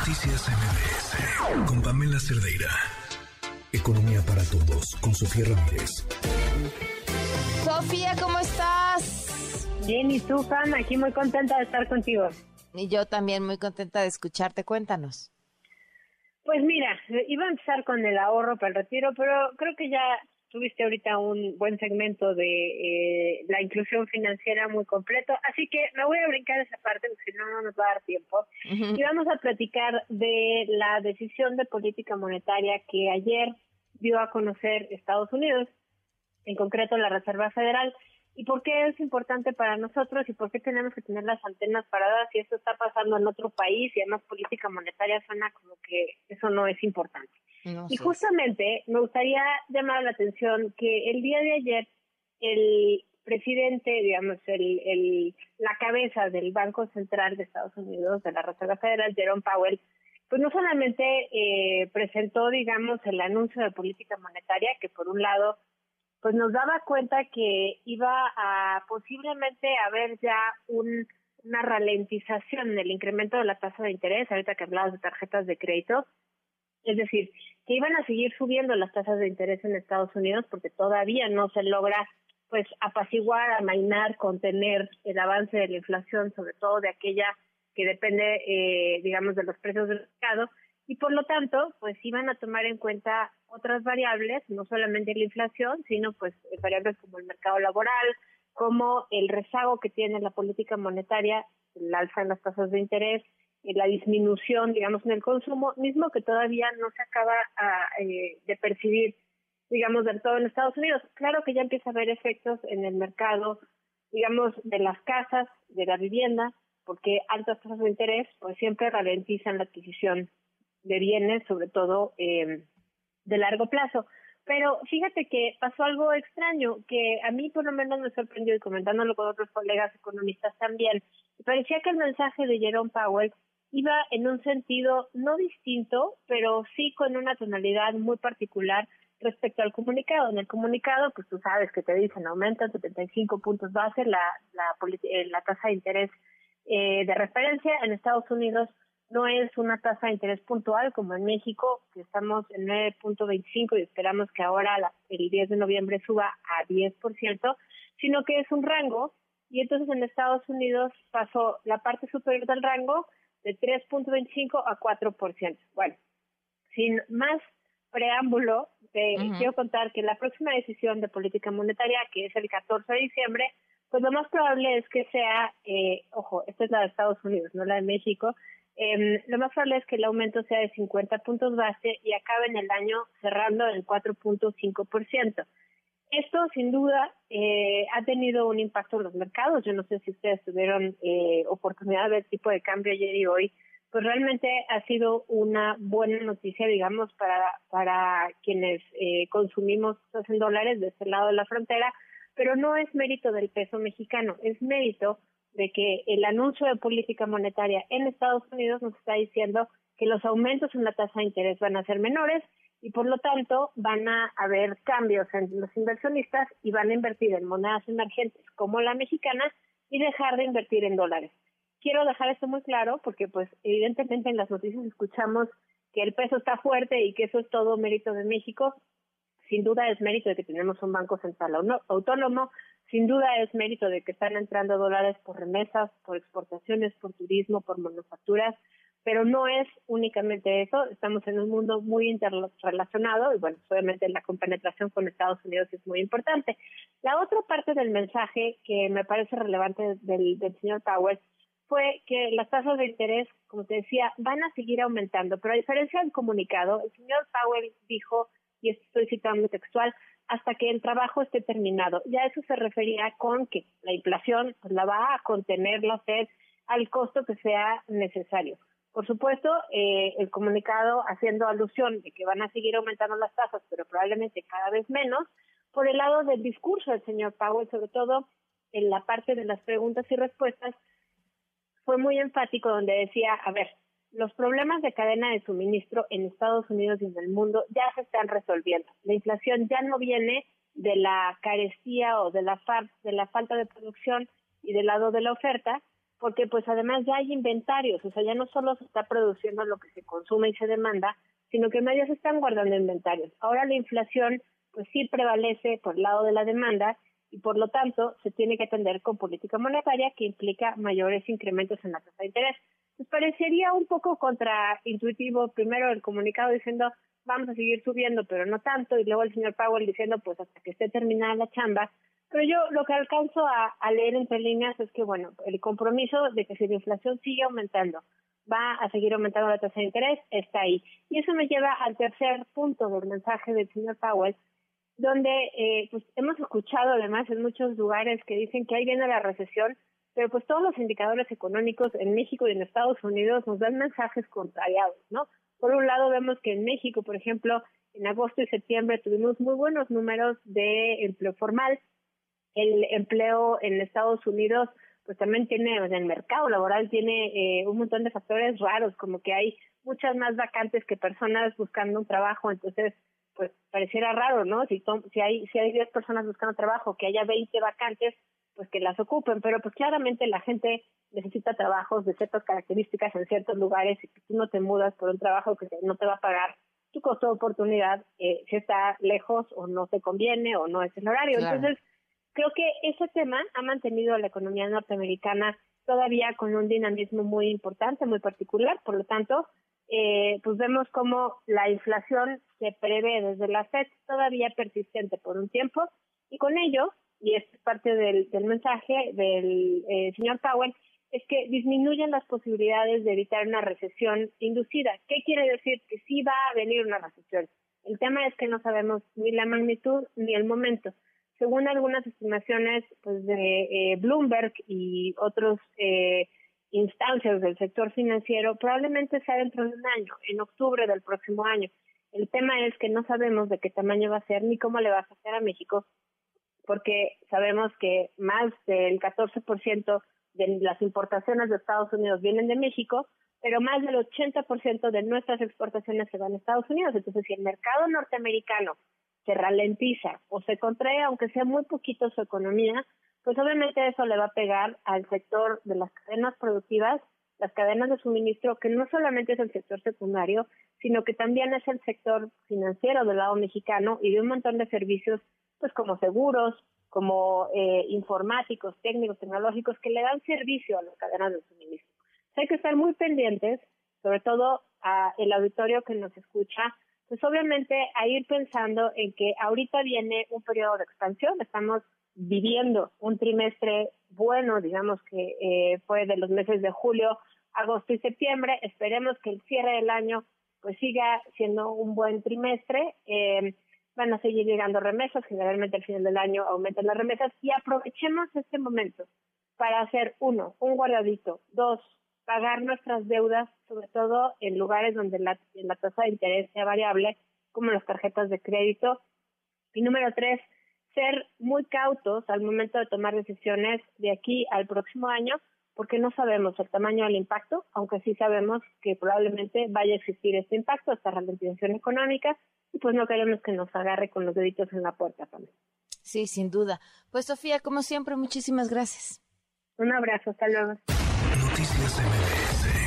Noticias MBS con Pamela Cerdeira. Economía para todos con Sofía Ramírez. Sofía, ¿cómo estás? Bien, ¿y tú, Pam? Aquí muy contenta de estar contigo. Y yo también muy contenta de escucharte. Cuéntanos. Pues mira, iba a empezar con el ahorro para el retiro, pero creo que ya tuviste ahorita un buen segmento de eh, la inclusión financiera muy completo, así que me voy a brincar esa parte porque si no, no nos va a dar tiempo. Y vamos a platicar de la decisión de política monetaria que ayer dio a conocer Estados Unidos, en concreto la Reserva Federal, y por qué es importante para nosotros y por qué tenemos que tener las antenas paradas si esto está pasando en otro país y además política monetaria suena como que eso no es importante y justamente me gustaría llamar la atención que el día de ayer el presidente, digamos, el, el, la cabeza del Banco Central de Estados Unidos, de la Reserva Federal, Jerome Powell, pues no solamente eh, presentó, digamos, el anuncio de política monetaria, que por un lado, pues nos daba cuenta que iba a posiblemente haber ya un, una ralentización en el incremento de la tasa de interés, ahorita que hablabas de tarjetas de crédito, es decir, que iban a seguir subiendo las tasas de interés en Estados Unidos porque todavía no se logra pues apaciguar, amainar, contener el avance de la inflación, sobre todo de aquella que depende, eh, digamos, de los precios del mercado, y por lo tanto, pues iban a tomar en cuenta otras variables, no solamente la inflación, sino pues variables como el mercado laboral, como el rezago que tiene la política monetaria, el alza en las tasas de interés, eh, la disminución, digamos, en el consumo, mismo que todavía no se acaba ah, eh, de percibir, digamos, del todo en Estados Unidos. Claro que ya empieza a haber efectos en el mercado, digamos, de las casas, de la vivienda, porque altas tasas de interés, pues siempre ralentizan la adquisición de bienes, sobre todo eh, de largo plazo. Pero fíjate que pasó algo extraño que a mí por lo menos me sorprendió y comentándolo con otros colegas economistas también. Parecía que el mensaje de Jerome Powell iba en un sentido no distinto, pero sí con una tonalidad muy particular respecto al comunicado. En el comunicado, pues tú sabes que te dicen aumenta 75 puntos base la, la, eh, la tasa de interés eh, de referencia. En Estados Unidos no es una tasa de interés puntual como en México, que estamos en 9.25 y esperamos que ahora el 10 de noviembre suba a 10%, sino que es un rango y entonces en Estados Unidos pasó la parte superior del rango de 3.25 a 4%. Bueno, sin más preámbulo, te quiero contar que la próxima decisión de política monetaria, que es el 14 de diciembre, pues lo más probable es que sea, eh, ojo, esta es la de Estados Unidos, no la de México, eh, lo más probable es que el aumento sea de 50 puntos base y acabe en el año cerrando en 4.5%. Esto, sin duda, eh, ha tenido un impacto en los mercados. Yo no sé si ustedes tuvieron eh, oportunidad de ver tipo de cambio ayer y hoy. Pues realmente ha sido una buena noticia, digamos, para, para quienes eh, consumimos en dólares de este lado de la frontera, pero no es mérito del peso mexicano, es mérito de que el anuncio de política monetaria en Estados Unidos nos está diciendo que los aumentos en la tasa de interés van a ser menores y por lo tanto van a haber cambios en los inversionistas y van a invertir en monedas emergentes como la mexicana y dejar de invertir en dólares. Quiero dejar esto muy claro porque pues evidentemente en las noticias escuchamos que el peso está fuerte y que eso es todo mérito de México. Sin duda es mérito de que tenemos un banco central autónomo, sin duda es mérito de que están entrando dólares por remesas, por exportaciones, por turismo, por manufacturas, pero no es únicamente eso, estamos en un mundo muy interrelacionado y bueno, obviamente la compenetración con Estados Unidos es muy importante. La otra parte del mensaje que me parece relevante del, del señor Powell fue que las tasas de interés, como te decía, van a seguir aumentando, pero a diferencia del comunicado, el señor Powell dijo, y estoy citando textual, hasta que el trabajo esté terminado. Ya eso se refería con que la inflación pues, la va a contener la Fed al costo que sea necesario. Por supuesto, eh, el comunicado haciendo alusión de que van a seguir aumentando las tasas, pero probablemente cada vez menos, por el lado del discurso del señor Powell, sobre todo en la parte de las preguntas y respuestas, fue muy enfático donde decía, a ver, los problemas de cadena de suministro en Estados Unidos y en el mundo ya se están resolviendo. La inflación ya no viene de la carecía o de la, de la falta de producción y del lado de la oferta, porque pues además ya hay inventarios, o sea, ya no solo se está produciendo lo que se consume y se demanda, sino que ya se están guardando inventarios. Ahora la inflación pues sí prevalece por el lado de la demanda y por lo tanto se tiene que atender con política monetaria que implica mayores incrementos en la tasa de interés. Pues parecería un poco contraintuitivo primero el comunicado diciendo vamos a seguir subiendo pero no tanto y luego el señor Powell diciendo pues hasta que esté terminada la chamba. Pero yo lo que alcanzo a, a leer entre líneas es que bueno, el compromiso de que si la inflación sigue aumentando va a seguir aumentando la tasa de interés, está ahí. Y eso me lleva al tercer punto del mensaje del señor Powell, donde eh, pues hemos escuchado además en muchos lugares que dicen que ahí viene la recesión, pero pues todos los indicadores económicos en México y en Estados Unidos nos dan mensajes contrariados, ¿no? Por un lado vemos que en México, por ejemplo, en agosto y septiembre tuvimos muy buenos números de empleo formal. El empleo en Estados Unidos pues también tiene, en el mercado laboral tiene eh, un montón de factores raros, como que hay muchas más vacantes que personas buscando un trabajo, entonces pues pareciera raro, ¿no? Si, si hay si hay 10 personas buscando trabajo, que haya 20 vacantes, pues que las ocupen, pero pues claramente la gente necesita trabajos de ciertas características en ciertos lugares y que tú no te mudas por un trabajo que no te va a pagar tu costo de oportunidad eh, si está lejos o no te conviene o no es el horario. Entonces, creo que ese tema ha mantenido a la economía norteamericana todavía con un dinamismo muy importante, muy particular, por lo tanto, eh, pues vemos como la inflación se prevé desde la FED todavía persistente por un tiempo y con ello, y es parte del, mensaje del eh, señor Powell, es que disminuyen las posibilidades de evitar una recesión inducida. ¿Qué quiere decir? Que sí va a venir una recesión. El tema es que no sabemos ni la magnitud ni el momento. Según algunas estimaciones pues, de eh, Bloomberg y otros eh, instancias del sector financiero, probablemente sea dentro de un año, en octubre del próximo año. El tema es que no sabemos de qué tamaño va a ser ni cómo le va a afectar a México, porque sabemos que más del 14% de las importaciones de Estados Unidos vienen de México, pero más del 80% de nuestras exportaciones se van a Estados Unidos. Entonces, si el mercado norteamericano se ralentiza o se contrae, aunque sea muy poquito su economía, pues obviamente eso le va a pegar al sector de las cadenas productivas, las cadenas de suministro, que no solamente es el sector secundario, sino que también es el sector financiero del lado mexicano y de un montón de servicios, pues como seguros, como eh, informáticos, técnicos, tecnológicos, que le dan servicio a las cadenas de suministro. hay que estar muy pendientes, sobre todo a el auditorio que nos escucha, pues obviamente a ir pensando en que ahorita viene un periodo de expansión, estamos viviendo un trimestre bueno, digamos que eh, fue de los meses de julio, agosto y septiembre. Esperemos que el cierre del año pues siga siendo un buen trimestre. Eh, van a seguir llegando remesas, generalmente al final del año aumentan las remesas y aprovechemos este momento para hacer uno, un guardadito, dos, pagar nuestras deudas, sobre todo en lugares donde la, la tasa de interés sea variable, como las tarjetas de crédito. Y número tres, ser muy cautos al momento de tomar decisiones de aquí al próximo año, porque no sabemos el tamaño del impacto, aunque sí sabemos que probablemente vaya a existir este impacto, esta ralentización económica, pues no queremos que nos agarre con los deditos en la puerta también. Sí, sin duda. Pues Sofía, como siempre, muchísimas gracias. Un abrazo, hasta luego. Noticias MBS